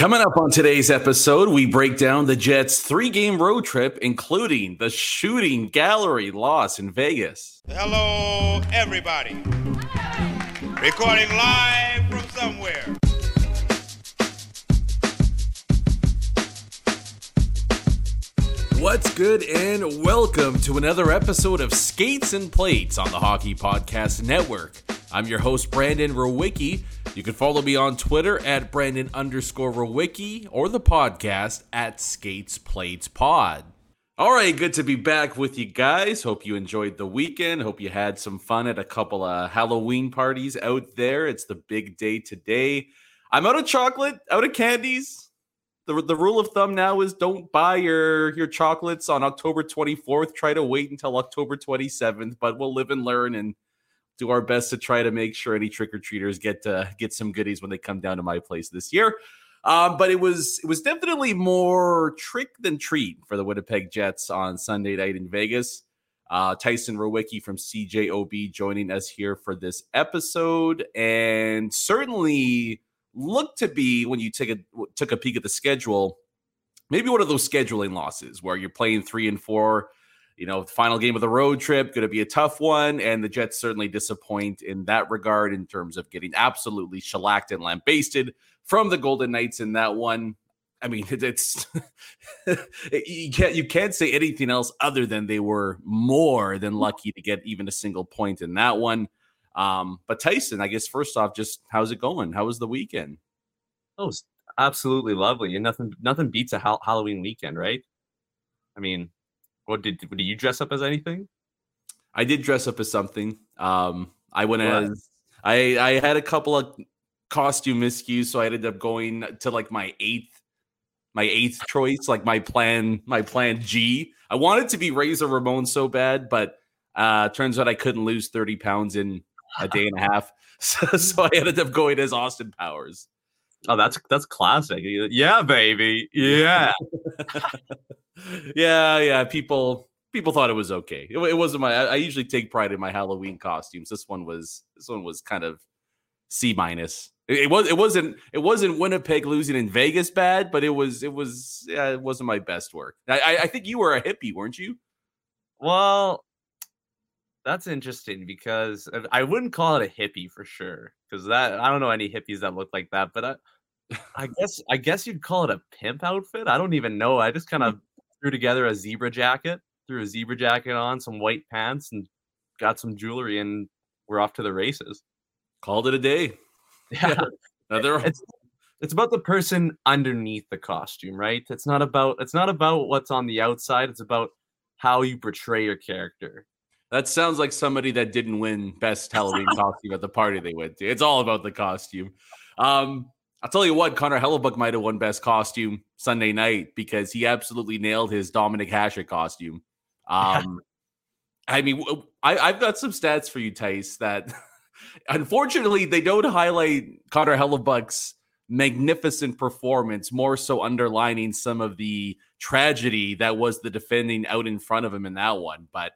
Coming up on today's episode, we break down the Jets' three game road trip, including the shooting gallery loss in Vegas. Hello, everybody. Recording live from somewhere. What's good, and welcome to another episode of Skates and Plates on the Hockey Podcast Network. I'm your host, Brandon Rowicki. You can follow me on Twitter at Brandon underscore Rowicki or the podcast at Skates Plates Pod. All right, good to be back with you guys. Hope you enjoyed the weekend. Hope you had some fun at a couple of Halloween parties out there. It's the big day today. I'm out of chocolate, out of candies. The, the rule of thumb now is don't buy your your chocolates on October 24th. Try to wait until October 27th, but we'll live and learn and do our best to try to make sure any trick or treaters get to get some goodies when they come down to my place this year. Um, but it was it was definitely more trick than treat for the Winnipeg Jets on Sunday night in Vegas. Uh, Tyson Rowicki from CJOB joining us here for this episode, and certainly looked to be when you take a took a peek at the schedule, maybe one of those scheduling losses where you're playing three and four. You know, the final game of the road trip going to be a tough one, and the Jets certainly disappoint in that regard in terms of getting absolutely shellacked and lambasted from the Golden Knights in that one. I mean, it's you can't you can't say anything else other than they were more than lucky to get even a single point in that one. Um, but Tyson, I guess first off, just how's it going? How was the weekend? Oh, absolutely lovely, and nothing nothing beats a ha- Halloween weekend, right? I mean, what did did you dress up as anything? I did dress up as something. Um, I went What? as I I had a couple of costume miscues, so I ended up going to like my eighth my eighth choice, like my plan my plan G. I wanted to be Razor Ramon so bad, but uh turns out I couldn't lose 30 pounds in a day and a half. So, so I ended up going as Austin Powers. Oh, that's that's classic. Yeah, baby. Yeah. yeah, yeah. People people thought it was okay. It, it wasn't my. I, I usually take pride in my Halloween costumes. This one was this one was kind of C minus. It, it was it wasn't it wasn't Winnipeg losing in Vegas bad, but it was it was yeah, it wasn't my best work. I, I I think you were a hippie, weren't you? Well, that's interesting because uh, I wouldn't call it a hippie for sure. Because that I don't know any hippies that look like that, but I, I guess I guess you'd call it a pimp outfit. I don't even know. I just kind of threw together a zebra jacket, threw a zebra jacket on, some white pants, and got some jewelry, and we're off to the races. Called it a day. Yeah. Another it's it's about the person underneath the costume, right? It's not about it's not about what's on the outside. It's about how you portray your character. That sounds like somebody that didn't win best Halloween costume at the party they went to. It's all about the costume. Um, I'll tell you what, Connor Hellebuyck might have won best costume Sunday night because he absolutely nailed his Dominik Hasek costume. Um, I mean, I've got some stats for you, Tice, that unfortunately they don't highlight Connor Hellebuyck's magnificent performance, more so underlining some of the tragedy that was the defending out in front of him in that one. But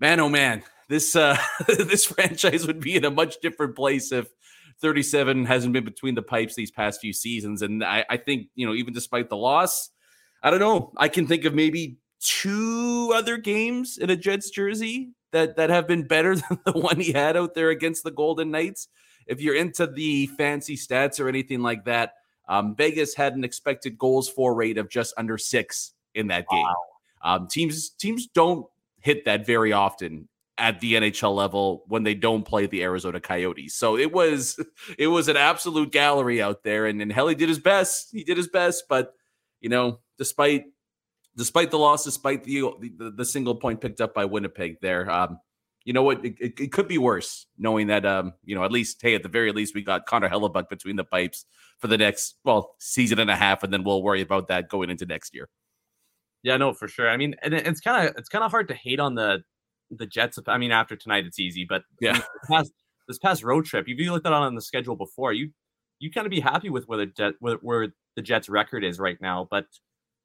man, oh man, this uh, this franchise would be in a much different place if 37 hasn't been between the pipes these past few seasons. And I, I think you know, even despite the loss, I don't know. I can think of maybe two other games in a Jets jersey that that have been better than the one he had out there against the Golden Knights. If you're into the fancy stats or anything like that, Um, Vegas had an expected goals for rate of just under six in that game. Um, teams teams don't hit that very often at the NHL level when they don't play the Arizona Coyotes. So it was it was an absolute gallery out there, and and Helly did his best. He did his best, but you know, despite despite the loss, despite the the, the single point picked up by Winnipeg, there, um, you know what, it, it, it could be worse. Knowing that, um, you know, at least hey, at the very least, we got Connor Hellebuyck between the pipes for the next well season and a half, and then we'll worry about that going into next year. Yeah, no, for sure. I mean, and it's kind of it's kind of hard to hate on the the Jets. I mean, after tonight, it's easy, but yeah, this past, this past road trip, if you looked at it on the schedule before, you you kind of be happy with where the Jet where, where the Jets' record is right now. But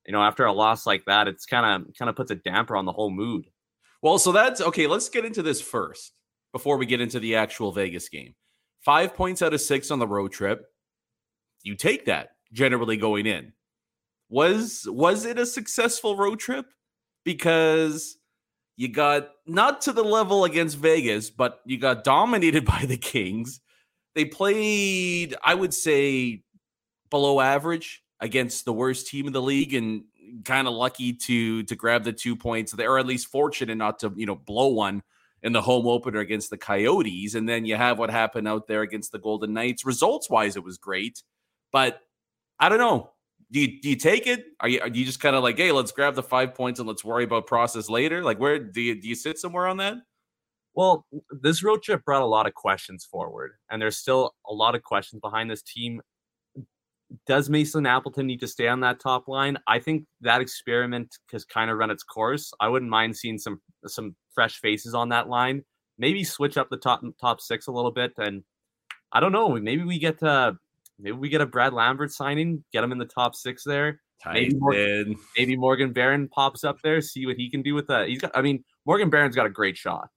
you know, after a loss like that, it's kind of kind of puts a damper on the whole mood. Well, so that's okay. Let's get into this first before we get into the actual Vegas game. Five points out of six on the road trip. You take that generally going in. Was was it a successful road trip? Because you got not to the level against Vegas, but you got dominated by the Kings. They played, I would say, below average against the worst team in the league and kind of lucky to to grab the two points there, or at least fortunate not to, you know, blow one in the home opener against the Coyotes. And then you have what happened out there against the Golden Knights. Results wise, it was great. But I don't know. Do you, do you take it? Are you, are you just kind of like, hey, let's grab the five points and let's worry about process later? Like, where do you do you sit somewhere on that? Well, this road trip brought a lot of questions forward, and there's still a lot of questions behind this team. Does Mason Appleton need to stay on that top line? I think that experiment has kind of run its course. I wouldn't mind seeing some some fresh faces on that line. Maybe switch up the top top six a little bit, and I don't know. Maybe we get uh, maybe we get a Brad Lambert signing, get him in the top six there. Maybe Morgan, maybe Morgan Barron pops up there, see what he can do with that. He's got, I mean, Morgan Barron's got a great shot.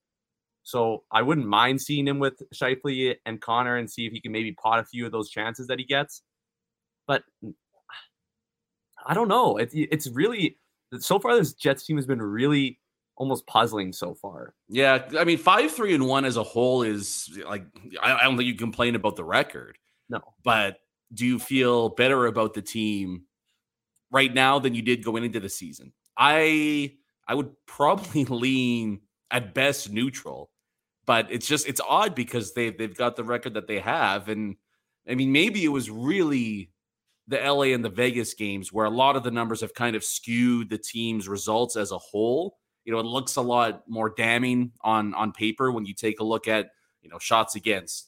So I wouldn't mind seeing him with Scheifele and Connor and see if he can maybe pot a few of those chances that he gets. But I don't know. It, it's really so far this Jets team has been really almost puzzling so far. Yeah, I mean five three and one as a whole is like I, I don't think you complain about the record. No, but do you feel better about the team right now than you did going into the season? I I would probably lean at best neutral, but it's just it's odd because they they've got the record that they have, and I mean maybe it was really the LA and the Vegas games where a lot of the numbers have kind of skewed the team's results as a whole. You know, it looks a lot more damning on on paper when you take a look at you know shots against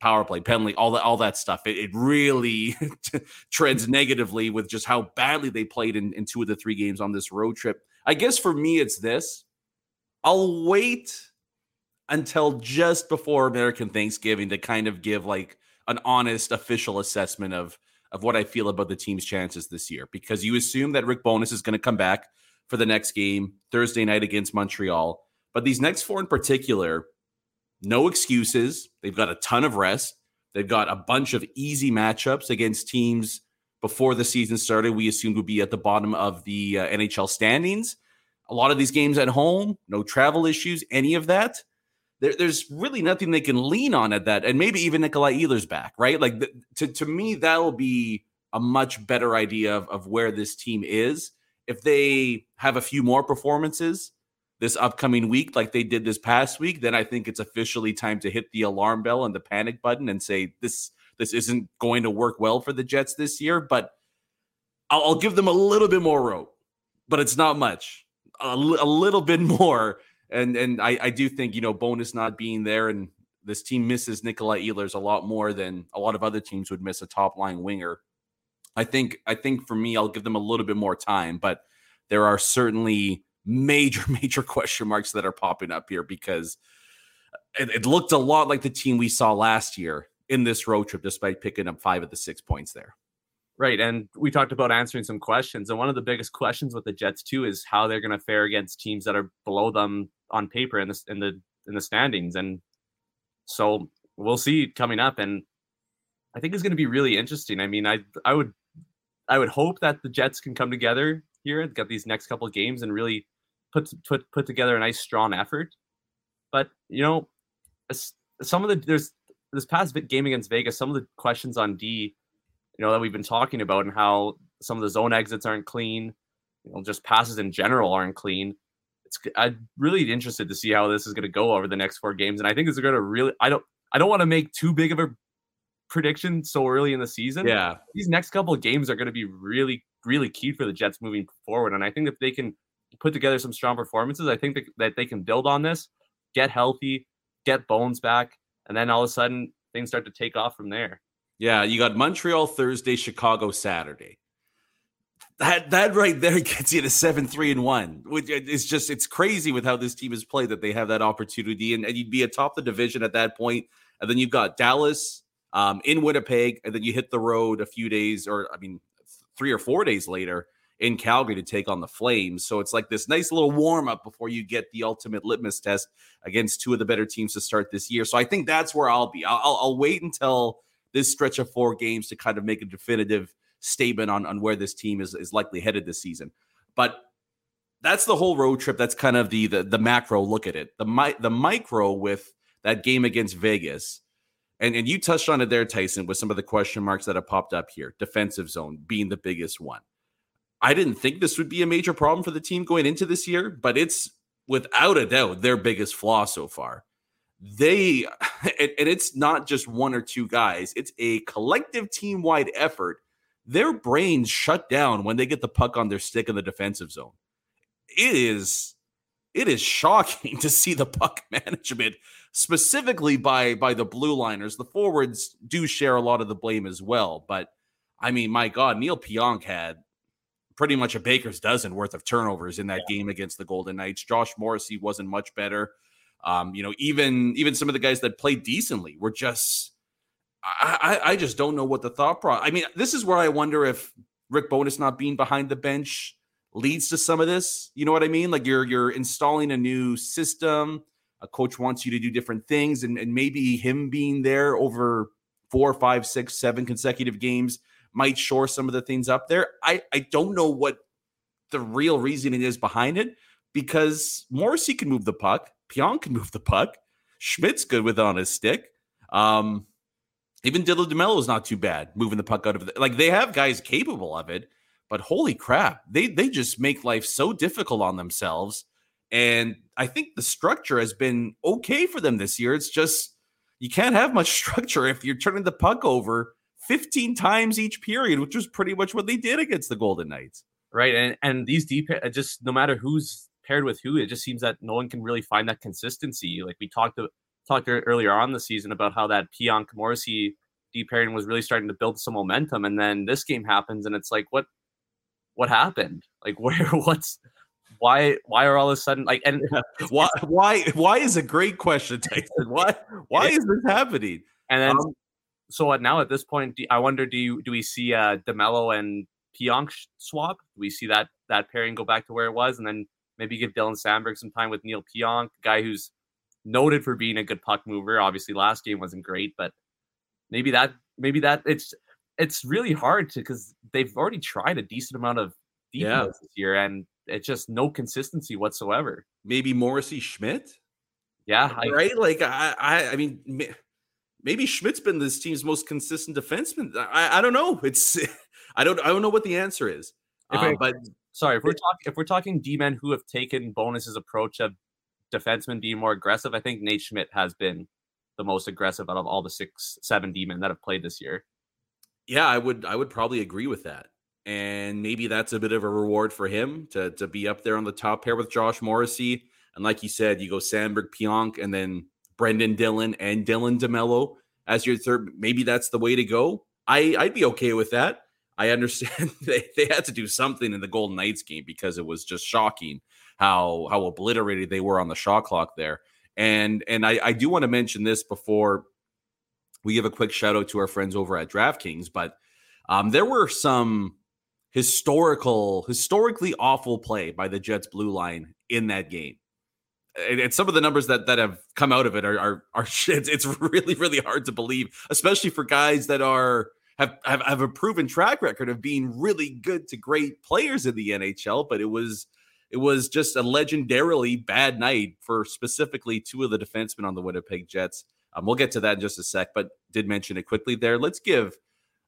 power play, penalty, all that, all that stuff. It, it really trends negatively with just how badly they played in, in two of the three games on this road trip. I guess for me, it's this. I'll wait until just before American Thanksgiving to kind of give like an honest official assessment of of what I feel about the team's chances this year because you assume that Rick Bowness is going to come back for the next game Thursday night against Montreal. But these next four in particular, no excuses. They've got a ton of rest. They've got a bunch of easy matchups against teams before the season started. We assumed would be at the bottom of the uh, NHL standings. A lot of these games at home, no travel issues, any of that. There, there's really nothing they can lean on at that, and maybe even Nikolai Ehlers back, right? Like the, to to me, that'll be a much better idea of, of where this team is if they have a few more performances this upcoming week like they did this past week, then I think it's officially time to hit the alarm bell and the panic button and say this this isn't going to work well for the Jets this year. But I'll, I'll give them a little bit more rope, but it's not much. A, a little bit more, and and I, I do think you know Bowness not being there and this team misses Nikolai Ehlers a lot more than a lot of other teams would miss a top line winger. I think I think for me, I'll give them a little bit more time, but there are certainly major, major question marks that are popping up here because uh, it, it, looked a lot like the team we saw last year in this road trip, despite picking up five of the six points there. Right. And we talked about answering some questions. And one of the biggest questions with the Jets, too, is how they're going to fare against teams that are below them on paper in the, in the, in the standings. And so we'll see coming up. And I think it's going to be really interesting. I mean, I, I would, I would hope that the Jets can come together here, get these next couple games and really put put put together a nice strong effort. But you know, some of the there's this past game against Vegas, some of the questions on D, you know, that we've been talking about and how some of the zone exits aren't clean, you know, just passes in general aren't clean. It's I'm really interested to see how this is going to go over the next four games, and I think it's going to really. I don't I don't want to make too big of a prediction so early in the season. Yeah, these next couple of games are going to be really really key for the Jets moving forward, and I think if they can put together some strong performances, I think that, that they can build on this, get healthy, get Bones back, and then all of a sudden things start to take off from there. Yeah, you got Montreal Thursday, Chicago Saturday. That that right there gets you to seven, three, and one. Which it's just it's crazy with how this team has played that they have that opportunity, and, and you'd be atop the division at that point. And then you've got Dallas um, in Winnipeg, and then you hit the road a few days, or I mean, three or four days later in Calgary to take on the Flames. So it's like this nice little warm up before you get the ultimate litmus test against two of the better teams to start this year. So I think that's where I'll be. I'll, I'll, wait until this stretch of four games to kind of make a definitive statement on, on where this team is, is likely headed this season. But that's the whole road trip. That's kind of the the, the macro look at it. The mi- the micro with that game against Vegas. And, and you touched on it there, Tyson, with some of the question marks that have popped up here. Defensive zone being the biggest one. I didn't think this would be a major problem for the team going into this year, but it's without a doubt their biggest flaw so far. They, and, it's not just one or two guys, it's a collective team wide effort. Their brains shut down when they get the puck on their stick in the defensive zone. It is, it is shocking to see the puck management specifically by by the blue liners. The forwards do share a lot of the blame as well, but I mean, my God, Neil Pionk had pretty much a baker's dozen worth of turnovers in that yeah. game against the Golden Knights. Josh Morrissey wasn't much better. Um, you know, even even some of the guys that played decently were just. I, I just don't know what the thought process. I mean, this is where I wonder if Rick Bowness not being behind the bench leads to some of this. You know what I mean? Like you're you're installing a new system. A coach wants you to do different things, and, and maybe him being there over four, five, six, seven consecutive games might shore some of the things up there. I, I don't know what the real reasoning is behind it because Morrissey can move the puck, Pionk can move the puck, Schmidt's good with it on his stick. Um, even Dylan DeMelo is not too bad moving the puck out of the like they have guys capable of it, but holy crap, they they just make life so difficult on themselves. And I think the structure has been okay for them this year. It's just you can't have much structure if you're turning the puck over 15 times each period, which was pretty much what they did against the Golden Knights. Right. And and these deep just no matter who's paired with who, it just seems that no one can really find that consistency. Like we talked to, talked earlier on the season about how that Pionk Morrissey deep pairing was really starting to build some momentum. And then this game happens and it's like, what what happened? Like where what's why why are all of a sudden like and why why why is a great question, Tyson. Why why is this happening? And then um, so now at this point, do, I wonder do you do we see uh Demelo and Pionk swap? Do we see that that pairing go back to where it was, and then maybe give Dylan Samberg some time with Neil Pionk, guy who's noted for being a good puck mover. Obviously, last game wasn't great, but maybe that maybe that it's it's really hard to because they've already tried a decent amount of defense yeah. this year, and it's just no consistency whatsoever. Maybe Morrissey Schmidt. Yeah, right. I, like I, I, I mean, maybe Schmidt's been this team's most consistent defenseman. I, I don't know. It's I don't I don't know what the answer is. Uh, but sorry, if we're talking if we're talking D men who have taken Bowness's approach of defensemen being more aggressive, I think Nate Schmidt has been the most aggressive out of all the six seven D men that have played this year. Yeah, I would I would probably agree with that. And maybe that's a bit of a reward for him to to be up there on the top pair with Josh Morrissey. And like you said, you go Samberg, Pionk, and then Brenden Dillon and Dylan DeMelo as your third. Maybe that's the way to go. I, I'd be okay with that. I understand they, they had to do something in the Golden Knights game because it was just shocking how how obliterated they were on the shot clock there. And and I, I do want to mention this before we give a quick shout out to our friends over at DraftKings, but um, there were some historical, historically awful play by the Jets blue line in that game and, some of the numbers that that have come out of it are are, are shit. It's really really hard to believe, especially for guys that are have, have have a proven track record of being really good to great players in the NHL. But it was it was just a legendarily bad night for specifically two of the defensemen on the Winnipeg Jets. Um, we'll get to that in just a sec, but did mention it quickly there. Let's give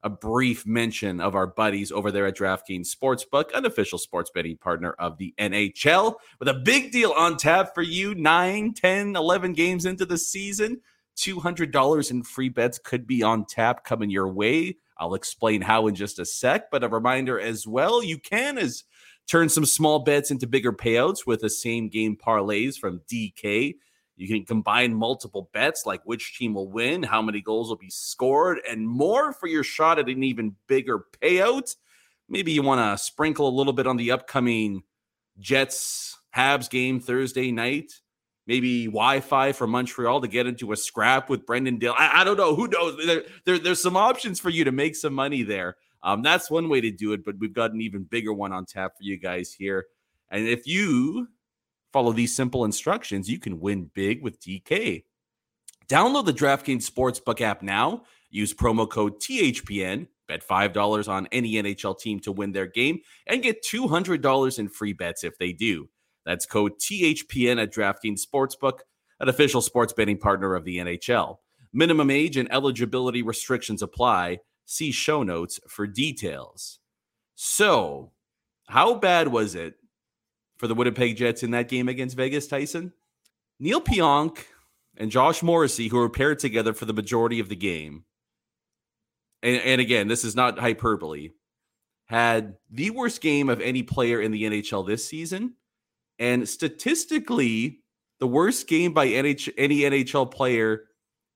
a brief mention of our buddies over there at DraftKings Sportsbook, an official sports betting partner of the NHL, with a big deal on tap for you 9, 10, 11 games into the season. $200 in free bets could be on tap coming your way. I'll explain how in just a sec, but a reminder as well you can as turn some small bets into bigger payouts with the same game parlays from DK. You can combine multiple bets like which team will win, how many goals will be scored, and more for your shot at an even bigger payout. Maybe you want to sprinkle a little bit on the upcoming Jets Habs game Thursday night. Maybe Wi Fi for Montreal to get into a scrap with Brendan Dill. I, I don't know. Who knows? There, there, there's some options for you to make some money there. Um, that's one way to do it, but we've got an even bigger one on tap for you guys here. And if you Follow these simple instructions, you can win big with DK. Download the DraftKings Sportsbook app now. Use promo code THPN. Bet $5 on any NHL team to win their game and get $200 in free bets if they do. That's code THPN at DraftKings Sportsbook, an official sports betting partner of the NHL. Minimum age and eligibility restrictions apply. See show notes for details. So, how bad was it for the Winnipeg Jets in that game against Vegas, Tyson. Neil Pionk and Josh Morrissey, who were paired together for the majority of the game, and, and again, this is not hyperbole, had the worst game of any player in the NHL this season. And statistically, the worst game by NH- any NHL player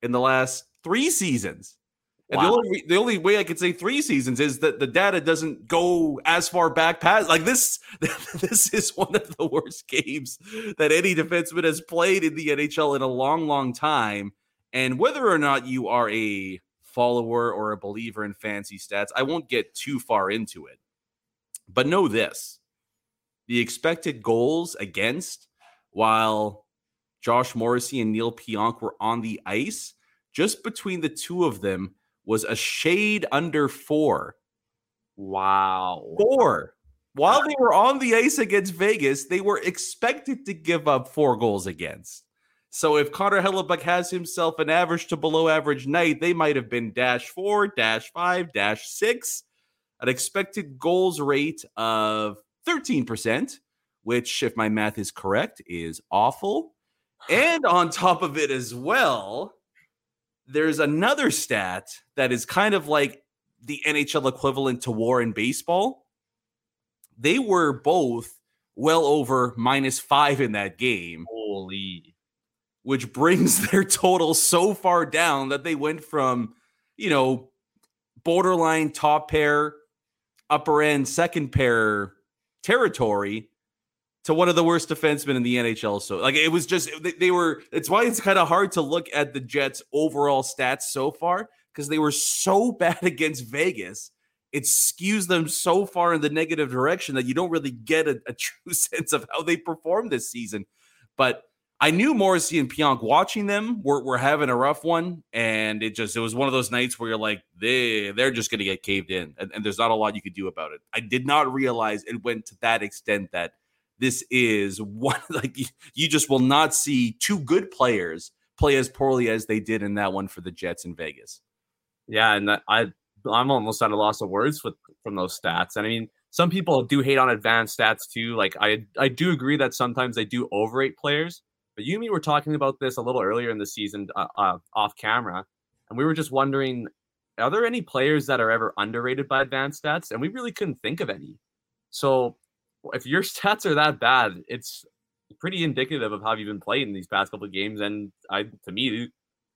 in the last three seasons. And wow. the only the only way I could say three seasons is that the data doesn't go as far back past like this. This is one of the worst games that any defenseman has played in the NHL in a long, long time. And whether or not you are a follower or a believer in fancy stats, I won't get too far into it. But know this: the expected goals against, while Josh Morrissey and Neil Pionk were on the ice, just between the two of them was a shade under four. Wow. Four. While they were on the ice against Vegas, they were expected to give up four goals against. So if Connor Hellebuyck has himself an average to below average night, they might have been dash four, dash five, dash six, an expected goals rate of 13%, which, if my math is correct, is awful. And on top of it as well, there's another stat that is kind of like the NHL equivalent to war in baseball. They were both well over minus five in that game. Holy. Which brings their total so far down that they went from, you know, borderline top pair, upper end, second pair territory to one of the worst defensemen in the NHL. So, like, it was just they, they were. It's why it's kind of hard to look at the Jets' overall stats so far because they were so bad against Vegas. It skews them so far in the negative direction that you don't really get a, a true sense of how they performed this season. But I knew Morrissey and Pionk watching them were, were having a rough one, and it just it was one of those nights where you're like they they're just going to get caved in, and, and there's not a lot you could do about it. I did not realize it went to that extent that this is one like you just will not see two good players play as poorly as they did in that one for the Jets in Vegas. Yeah, and I I'm almost at a loss of words with from those stats. And I mean, some people do hate on advanced stats too. Like I I do agree that sometimes they do overrate players. But you and me were talking about this a little earlier in the season uh, uh, off camera, and we were just wondering, are there any players that are ever underrated by advanced stats? And we really couldn't think of any. So if your stats are that bad, it's pretty indicative of how you've been playing these past couple of games. And I, to me,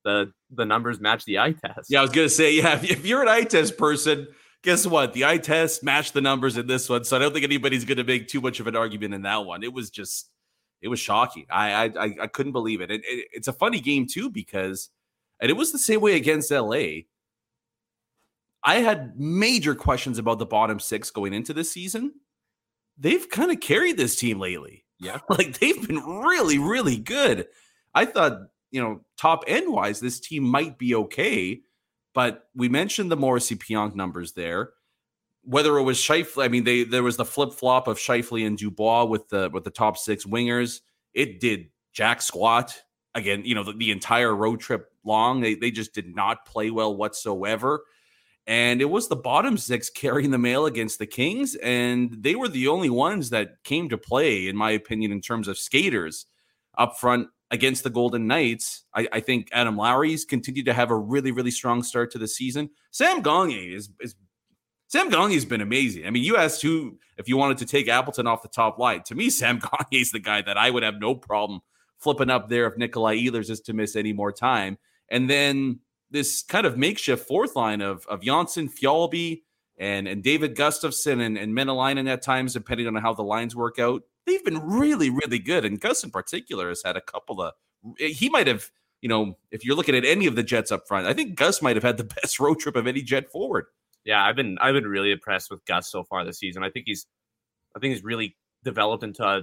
the the numbers match the eye test. Yeah, I was gonna say, yeah, if, you're an eye test person, guess what? The eye test matched the numbers in this one, so I don't think anybody's gonna make too much of an argument in that one. It was just, it was shocking. I I I couldn't believe it. it, it it's a funny game too because, and it was the same way against LA. I had major questions about the bottom six going into this season they've kind of carried this team lately. Yeah. Like they've been really, really good. I thought, you know, top end wise, this team might be okay. But we mentioned the Morrissey Pionk numbers there. Whether it was Scheifele, I mean, they there was the flip flop of Scheifele and Dubois with the with the top six wingers. It did jack squat again. You know, the, the entire road trip long, they they just did not play well whatsoever. And it was the bottom six carrying the mail against the Kings, and they were the only ones that came to play, in my opinion, in terms of skaters up front against the Golden Knights. I, I think Adam Lowry's continued to have a really, really strong start to the season. Sam Gagner is, is Sam Gagner's been amazing. I mean, you asked who if you wanted to take Appleton off the top line. To me, Sam Gagner is the guy that I would have no problem flipping up there if Nikolai Ehlers is to miss any more time. And then this kind of makeshift fourth line of of Jonsson, Fjallby, and and David Gustafsson and, and Maenalanen at times, depending on how the lines work out. They've been really, really good. And Gus in particular has had a couple of he might have, you know, if you're looking at any of the Jets up front, I think Gus might have had the best road trip of any Jet forward. Yeah, I've been I've been really impressed with Gus so far this season. I think he's I think he's really developed into a,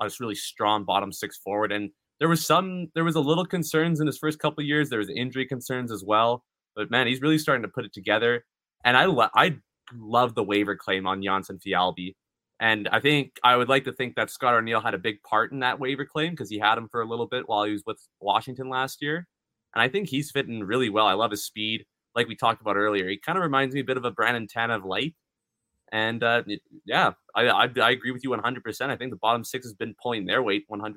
a really strong bottom six forward. And there was some there was a little concerns in his first couple years. There was injury concerns as well. But man, he's really starting to put it together. And I lo- I love the waiver claim on Jonsson Fjallby. And I think I would like to think that Scott Arniel had a big part in that waiver claim because he had him for a little bit while he was with Washington last year. And I think he's fitting really well. I love his speed like we talked about earlier. He kind of reminds me a bit of a Brandon Tanev light. And uh, yeah, I, I, I agree with you 100%. I think the bottom six has been pulling their weight 100%.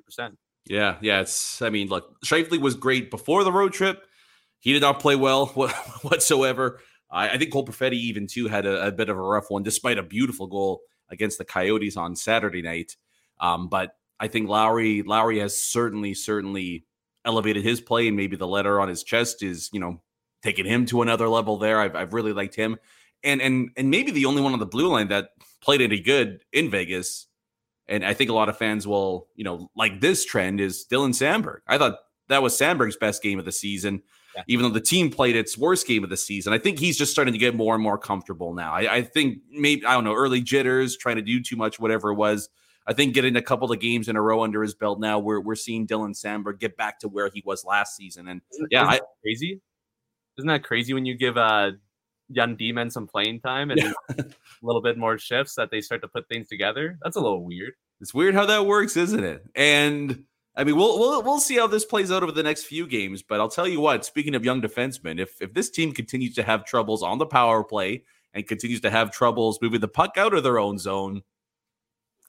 Yeah, yeah. It's I mean, look, Scheifele was great before the road trip. He did not play well whatsoever. I, I think Cole Perfetti even too had a, a, bit of a rough one, despite a beautiful goal against the Coyotes on Saturday night. Um, but I think Lowry Lowry has certainly certainly elevated his play, and maybe the letter on his chest is you know taking him to another level there. I've, I've really liked him. And and and maybe the only one on the blue line that played any good in Vegas. And I think a lot of fans will, you know, like this trend is Dylan Samberg. I thought that was Samberg's best game of the season, yeah. even though the team played its worst game of the season. I think he's just starting to get more and more comfortable now. I, I think maybe I don't know, early jitters, trying to do too much, whatever it was. I think getting a couple of games in a row under his belt now, we're we're seeing Dylan Samberg get back to where he was last season. And yeah, I, crazy isn't that crazy when you give uh young D-men some playing time and a little bit more shifts that they start to put things together? That's a little weird. It's weird how that works, isn't it? And I mean, we'll we'll we'll see how this plays out over the next few games. But I'll tell you what. Speaking of young defensemen, if if this team continues to have troubles on the power play and continues to have troubles moving the puck out of their own zone,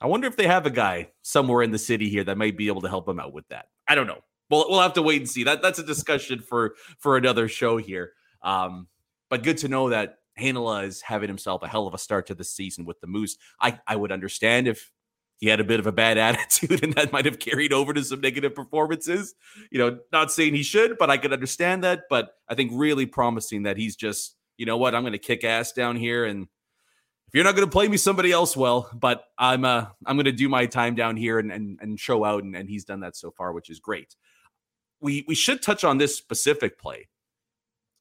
I wonder if they have a guy somewhere in the city here that might be able to help them out with that. I don't know. We'll we'll have to wait and see. That that's a discussion for for another show here. Um, but good to know that Heinola is having himself a hell of a start to the season with the Moose. I I would understand if he had a bit of a bad attitude and that might have carried over to some negative performances. You know, not saying he should, but I could understand that. But I think really promising that he's just, you know what, I'm going to kick ass down here and if you're not going to play me, somebody else well, But I'm uh, I'm going to do my time down here and and, and show out, and, and he's done that so far, which is great we we should touch on this specific play.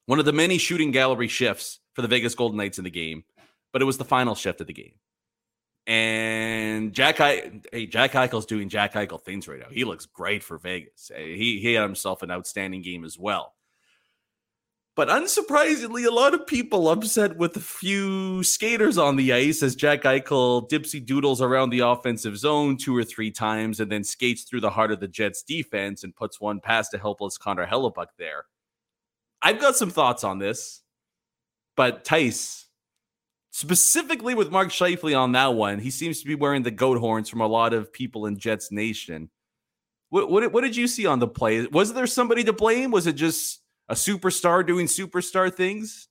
One of the many shooting gallery shifts for the Vegas Golden Knights in the game, but it was the final shift of the game. And Jack, hey, Jack Eichel's doing Jack Eichel things right now. He looks great for Vegas. Eh, he he had himself an outstanding game as well. But unsurprisingly, a lot of people upset with a few skaters on the ice as Jack Eichel dipsy doodles around the offensive zone two or three times and then skates through the heart of the Jets defense and puts one past a helpless Connor Hellebuyck there. I've got some thoughts on this, but Tice, specifically with Mark Scheifele on that one, he seems to be wearing the goat horns from a lot of people in Jets Nation. What, what, what did you see on the play? Was there somebody to blame? Was it just a superstar doing superstar things?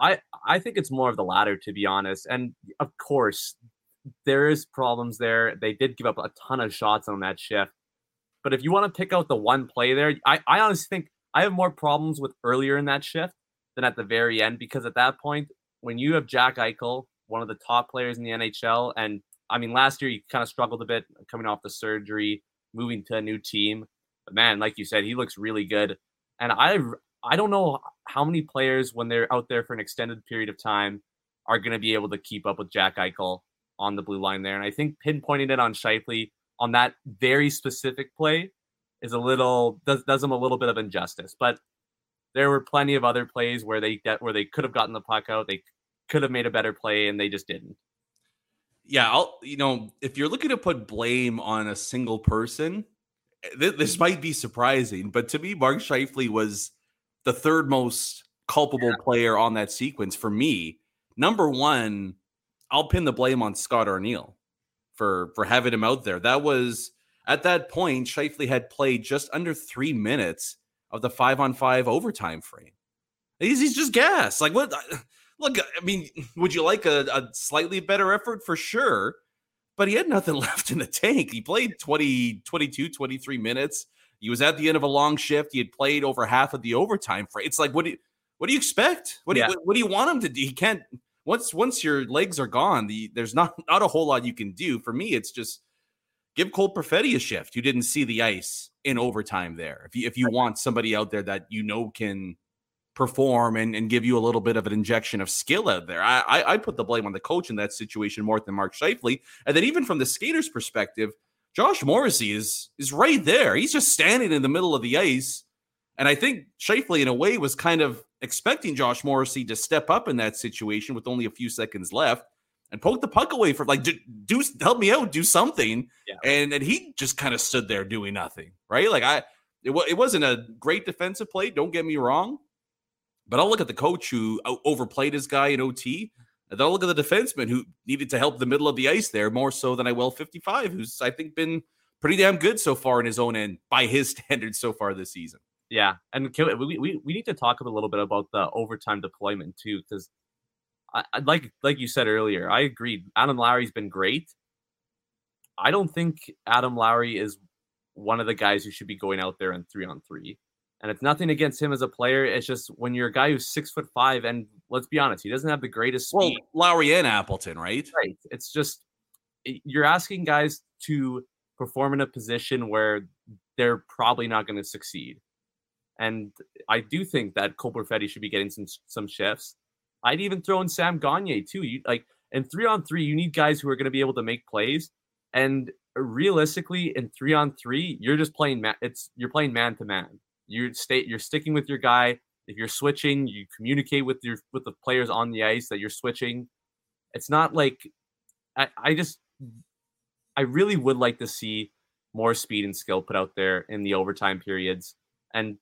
I I think it's more of the latter, to be honest. And of course, there is problems there. They did give up a ton of shots on that shift. But if you want to pick out the one play there, I, I honestly think I have more problems with earlier in that shift than at the very end because at that point, when you have Jack Eichel, one of the top players in the NHL, and I mean, last year he kind of struggled a bit coming off the surgery, moving to a new team. But man, like you said, he looks really good. And I I don't know how many players, when they're out there for an extended period of time, are going to be able to keep up with Jack Eichel on the blue line there. And I think pinpointing it on Scheifele on that very specific play is a little does does them a little bit of injustice. But there were plenty of other plays where they get where they could have gotten the puck out, they could have made a better play, and they just didn't. Yeah, I'll you know if you're looking to put blame on a single person, th- this might be surprising, but to me, Mark Scheifele was the third most culpable player on that sequence for me. Number one, I'll pin the blame on Scott Arniel for for having him out there. That was at that point, Scheifele had played just under three minutes of the five on five overtime frame. He's, he's just gas. Like what? Look, I mean, would you like a, a slightly better effort for sure? But he had nothing left in the tank. He played 20, 22, 23 minutes. He was at the end of a long shift. He had played over half of the overtime frame. It's like, what do you, what do you expect? What do you, what, what do you want him to do? He can't once once your legs are gone. The there's not not a whole lot you can do. For me, it's just give Cole Perfetti a shift. You didn't see the ice in overtime there. If you if you want somebody out there that you know can perform and, and give you a little bit of an injection of skill out there, I, I I put the blame on the coach in that situation more than Mark Scheifele. And then even from the skaters' perspective, Josh Morrissey is is right there. He's just standing in the middle of the ice. And I think Scheifele, in a way, was kind of expecting Josh Morrissey to step up in that situation with only a few seconds left and poke the puck away for like do, do help me out, do something. Yeah. And and he just kind of stood there doing nothing, right? Like I, it, it wasn't a great defensive play. Don't get me wrong, but I'll look at the coach who overplayed his guy in OT. And then I'll look at the defenseman who needed to help the middle of the ice there more so than I will 55, who's I think been pretty damn good so far in his own end by his standards so far this season. Yeah, and can we, we we need to talk a little bit about the overtime deployment too, because I, I like like you said earlier, I agreed. Adam Lowry's been great. I don't think Adam Lowry is one of the guys who should be going out there in three on three. And it's nothing against him as a player. It's just when you're a guy who's six foot five, and let's be honest, he doesn't have the greatest Well. Lowry and Appleton, right? Right. It's just you're asking guys to perform in a position where they're probably not going to succeed. And I do think that Cole Perfetti should be getting some some shifts. I'd even throw in Sam Gagner too. You like in three on three, you need guys who are going to be able to make plays. And realistically, in three on three, you're just playing. Ma- it's you're playing man to man. You're state. You're sticking with your guy. If you're switching, you communicate with your with the players on the ice that you're switching. It's not like I, I just I really would like to see more speed and skill put out there in the overtime periods. And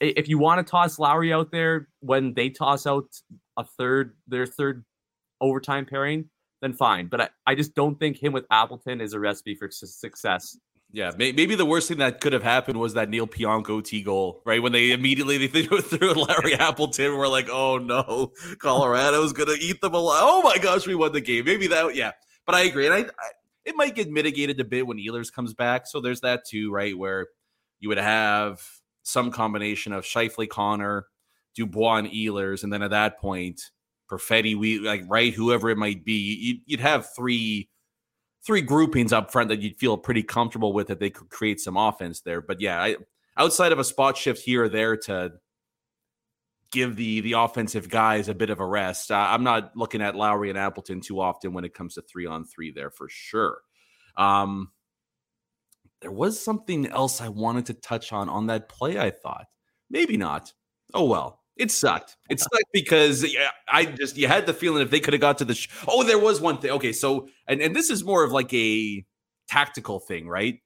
if you want to toss Lowry out there when they toss out a third their third overtime pairing, then fine. But I, I just don't think him with Appleton is a recipe for su- success. Yeah, may- maybe the worst thing that could have happened was that Neil Pionk T goal, right? When they immediately they threw threw Lowry Appleton, we're like, oh no, Colorado's gonna eat them alive. Oh my gosh, we won the game. Maybe that, yeah. But I agree, and I, I it might get mitigated a bit when Ehlers comes back. So there's that too, right? Where you would have some combination of Scheifele, Connor, Dubois, and Ehlers, and then at that point, Perfetti, we like right, whoever it might be, you'd, you'd have three three groupings up front that you'd feel pretty comfortable with that they could create some offense there. But yeah, I, outside of a spot shift here or there to give the the offensive guys a bit of a rest, uh, I'm not looking at Lowry and Appleton too often when it comes to three on three there for sure. Um, there was something else I wanted to touch on on that play. I thought maybe not. Oh well, it sucked. It sucked because yeah, I just you had the feeling if they could have got to the. Sh- oh, there was one thing. Okay, so and and this is more of like a tactical thing, right?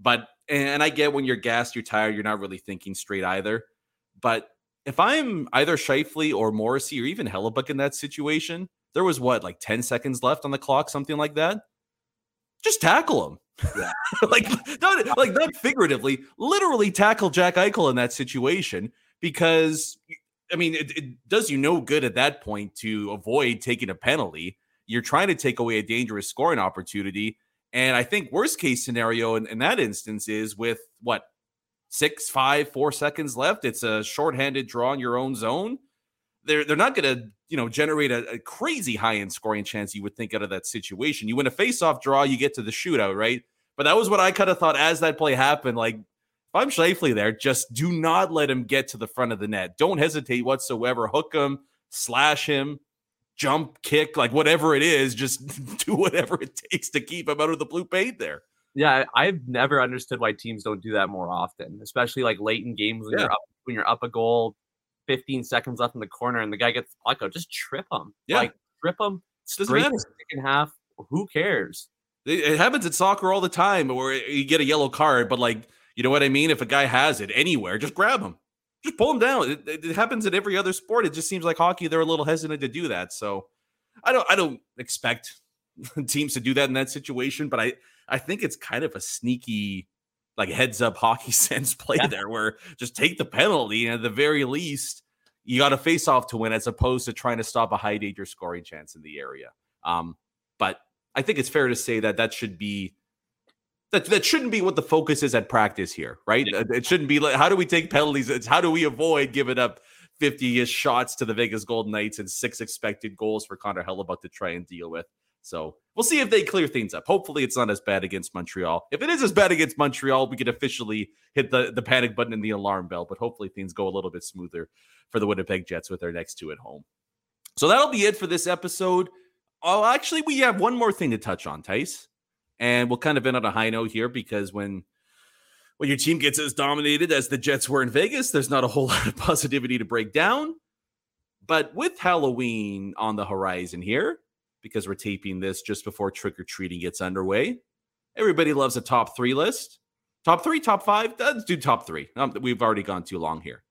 But and I get when you're gassed, you're tired, you're not really thinking straight either. But if I'm either Scheifele or Morrissey or even Hellebuyck in that situation, there was what like 10 seconds left on the clock, something like that. Just tackle him. like not like not figuratively, literally tackle Jack Eichel in that situation because I mean it, it does you no good at that point to avoid taking a penalty. You're trying to take away a dangerous scoring opportunity. And I think worst case scenario in, in that instance is with what six, five, four seconds left. It's a shorthanded draw in your own zone. They're they're not going to you know generate a, a crazy high end scoring chance you would think out of that situation. You win a face off draw, you get to the shootout, right? But that was what I kind of thought as that play happened. Like I'm Scheifele there, just do not let him get to the front of the net. Don't hesitate whatsoever. Hook him, slash him, jump, kick, like whatever it is. Just do whatever it takes to keep him out of the blue paint there. Yeah, I've never understood why teams don't do that more often, especially like late in games when Yeah. you're up when you're up a goal, 15 seconds left in the corner, and the guy gets the puck out. Just trip him. Yeah. Like trip him, Doesn't matter. second half. Who cares? It, it happens in soccer all the time where you get a yellow card, but like, you know what I mean? If a guy has it anywhere, just grab him. just pull him down. It, it, it happens in every other sport. It just seems like hockey they're a little hesitant to do that. So I don't I don't expect teams to do that in that situation, but I I think it's kind of a sneaky like heads up hockey sense play Yeah. there where just take the penalty and at the very least you got a face off to win as opposed to trying to stop a high danger scoring chance in the area. Um, but I think it's fair to say that that should be that that shouldn't be what the focus is at practice here, right? Uh, It shouldn't be like how do we take penalties? It's how do we avoid giving up 50-ish shots to the Vegas Golden Knights and six expected goals for Connor Hellebuyck to try and deal with. So we'll see if they clear things up. Hopefully, it's not as bad against Montreal. If it is as bad against Montreal, we could officially hit the, the panic button and the alarm bell. But hopefully, things go a little bit smoother for the Winnipeg Jets with their next two at home. So that'll be it for this episode. Oh, actually, we have one more thing to touch on, Tice, and we'll kind of end on a high note here because when when your team gets as dominated as the Jets were in Vegas, there's not a whole lot of positivity to break down. But with Halloween on the horizon here, because we're taping this just before trick or treating gets underway, everybody loves a top three list. Top three, top five. Let's do top three. Um, we've already gone too long here.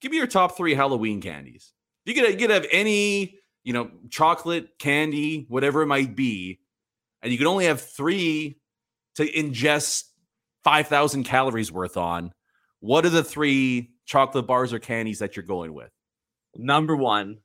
Give me your top three Halloween candies. You could you could have any you know chocolate candy, whatever it might be, and you can only have three to ingest five thousand calories worth on. What are the three chocolate bars or candies that you're going with? Number one,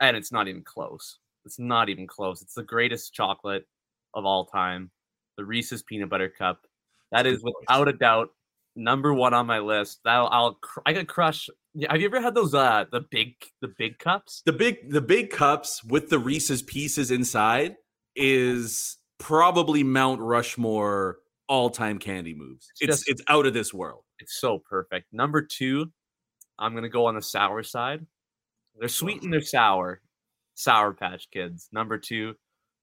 and it's not even close. It's not even close. It's the greatest chocolate of all time, the Reese's peanut butter cup. That is without a doubt number one on my list. That I'll, cr- I could crush. Have you ever had those uh the big the big cups? The big the big cups with the Reese's pieces inside is probably Mount Rushmore all time candy moves. It's It's just- it's out of this world. It's so perfect. Number two, I'm gonna go on the sour side. They're sweet and they're sour. Sour Patch Kids. Number two,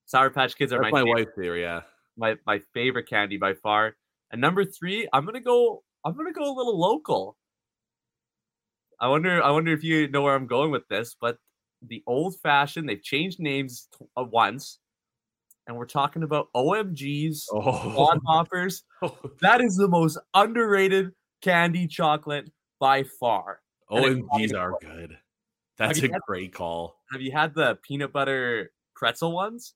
Sour Patch Kids are That's my my, favorite, wife there, yeah. my my favorite candy by far. And number three, I'm gonna go. I'm gonna go a little local. I wonder. I wonder if you know where I'm going with this, but the old fashioned. They've changed names t- uh, once, and we're talking about OMGs, Oh, Hoppers. That is the most underrated candy chocolate by far. And it's not OMGs are good. That's a had- great call. Have you had the peanut butter pretzel ones?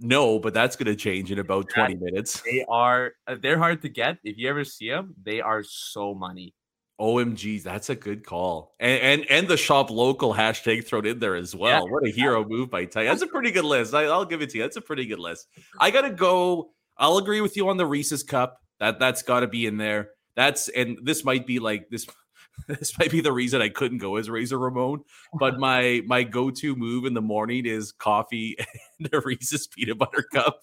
No, but that's going to change in about 20 minutes. They are uh, they're hard to get. If you ever see them, they are so money. OMGs, that's a good call. And and, and the shop local hashtag thrown in there as well. What a hero move by Ty. That's a pretty good list. I, I'll give it to you. That's a pretty good list. I got to go. I'll agree with you on the Reese's cup. That that's got to be in there. That's and this might be like this. This might be the reason I couldn't go as Razor Ramon, but my my go to move in the morning is coffee and a Reese's peanut butter cup,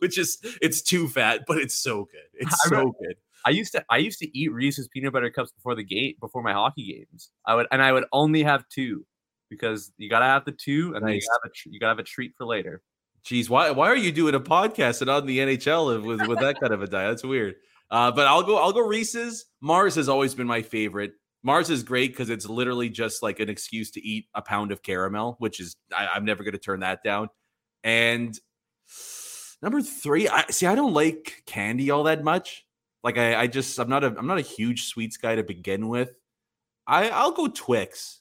which is it's too fat, but it's so good. It's so good. I used to I used to eat Reese's peanut butter cups before the gate before my hockey games. I would and I would only have two because you gotta have the two and then you gotta have a you gotta have a treat for later. Jeez, why why are you doing a podcast and on the NHL with with that kind of a diet? That's weird. Uh, but I'll go I'll go Reese's. Mars has always been my favorite. Mars is great because it's literally just like an excuse to eat a pound of caramel, which is I, I'm never going to turn that down. And number three, I see. I don't like candy all that much. Like I, I just I'm not a I'm not a huge sweets guy to begin with. I I'll go Twix.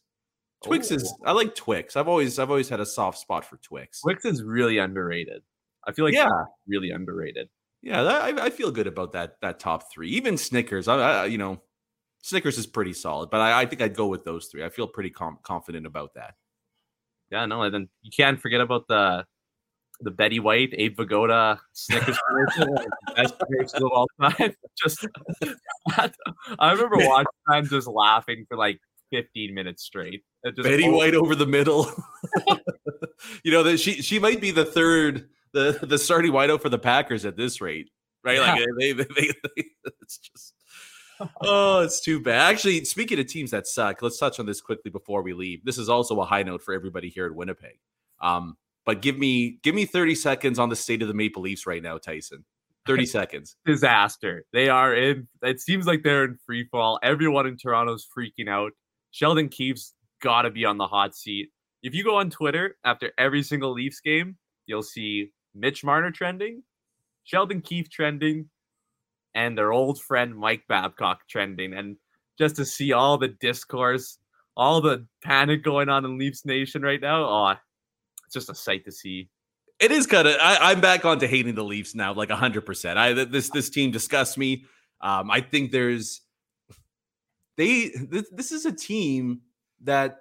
Twix is I like Twix. I've always I've always had a soft spot for Twix. Twix is really underrated. I feel like Yeah. really underrated. Yeah, that, I, I feel good about that that top three. Even Snickers, I, I you know, Snickers is pretty solid, but I, I think I'd go with those three. I feel pretty com- confident about that. Yeah, no, and then you can't forget about the the Betty White, Abe Vigoda Snickers commercial, one of the best commercials of all time. Just I remember watching and just laughing for like 15 minutes straight. Betty White over the middle. you know that she she might be the third the the starting wideout for the Packers at this rate, right? Like they, they, they, they it's just oh, it's too bad. Actually, speaking of teams that suck, let's touch on this quickly before we leave. This is also a high note for everybody here at Winnipeg. Um, but give me give me 30 seconds on the state of the Maple Leafs right now, Tyson. 30 seconds. disaster. They are in. It seems like they're in free fall. Everyone in Toronto's freaking out. Sheldon Keefe's got to be on the hot seat. If you go on Twitter after every single Leafs game, you'll see Mitch Marner trending, Sheldon Keefe trending, and their old friend Mike Babcock trending. And just to see all the discourse, all the panic going on in Leafs Nation right now. Oh, it's just a sight to see. It is kind of. I'm back onto hating the Leafs now, like hundred percent. I this this team disgusts me. Um, I think there's they. This is a team that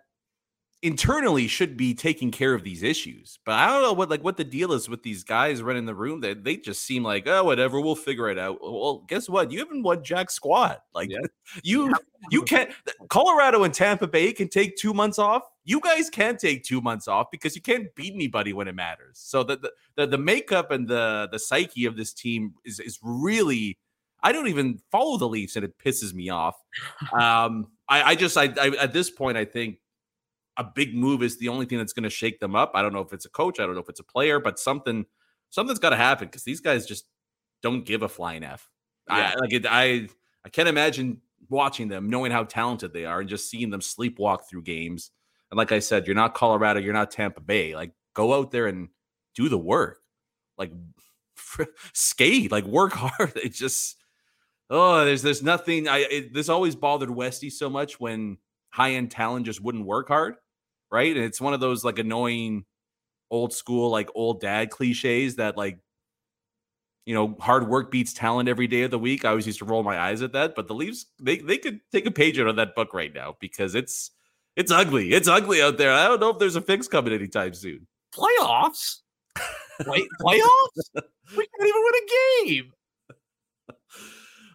internally should be taking care of these issues. But I don't know what like what the deal is with these guys running the room. They they just seem like oh whatever, we'll figure it out. Well, guess what? You haven't won jack squat. Like Yeah. you you can't. Colorado and Tampa Bay can take two months off. You guys can't take two months off because you can't beat anybody when it matters. So the the the, the makeup and the the psyche of this team is is really. I don't even follow the Leafs, and it pisses me off. Um, I, I just, I, I, at this point, I think a big move is the only thing that's going to shake them up. I don't know if it's a coach, I don't know if it's a player, but something, something's got to happen because these guys just don't give a flying f. Yeah. I, like it, I, I can't imagine watching them, knowing how talented they are, and just seeing them sleepwalk through games. And like I said, you're not Colorado, you're not Tampa Bay. Like go out there and do the work, like skate, like work hard. It just oh, there's there's nothing. I it, this always bothered Westy so much when high end talent just wouldn't work hard, right? And it's one of those like annoying old school like old dad cliches that like you know hard work beats talent every day of the week. I always used to roll my eyes at that, but the Leafs they they could take a page out of that book right now because it's it's ugly. It's ugly out there. I don't know if there's a fix coming anytime soon. Playoffs? Play, playoffs? we can't even win a game.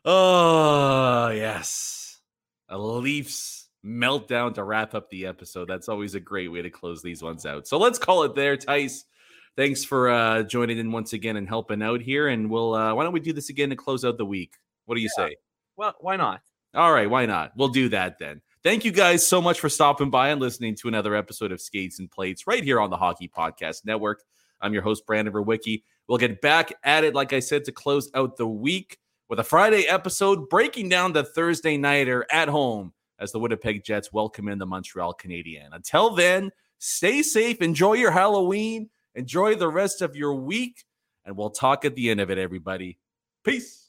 Oh, yes. A Leafs meltdown to wrap up the episode. That's always a great way to close these ones out. So let's call it there, Tice. Thanks for uh, joining in once again and helping out here. And we'll, uh, why don't we do this again to close out the week? What do you say? Well, why not? All right, why not? We'll do that then. Thank you guys so much for stopping by and listening to another episode of Skates and Plates right here on the Hockey Podcast Network. I'm your host, Brandon Verwicki. We'll get back at it, like I said, to close out the week with a Friday episode breaking down the Thursday nighter at home as the Winnipeg Jets welcome in the Montreal Canadiens. Until then, stay safe, enjoy your Halloween, enjoy the rest of your week, and we'll talk at the end of it, everybody. Peace.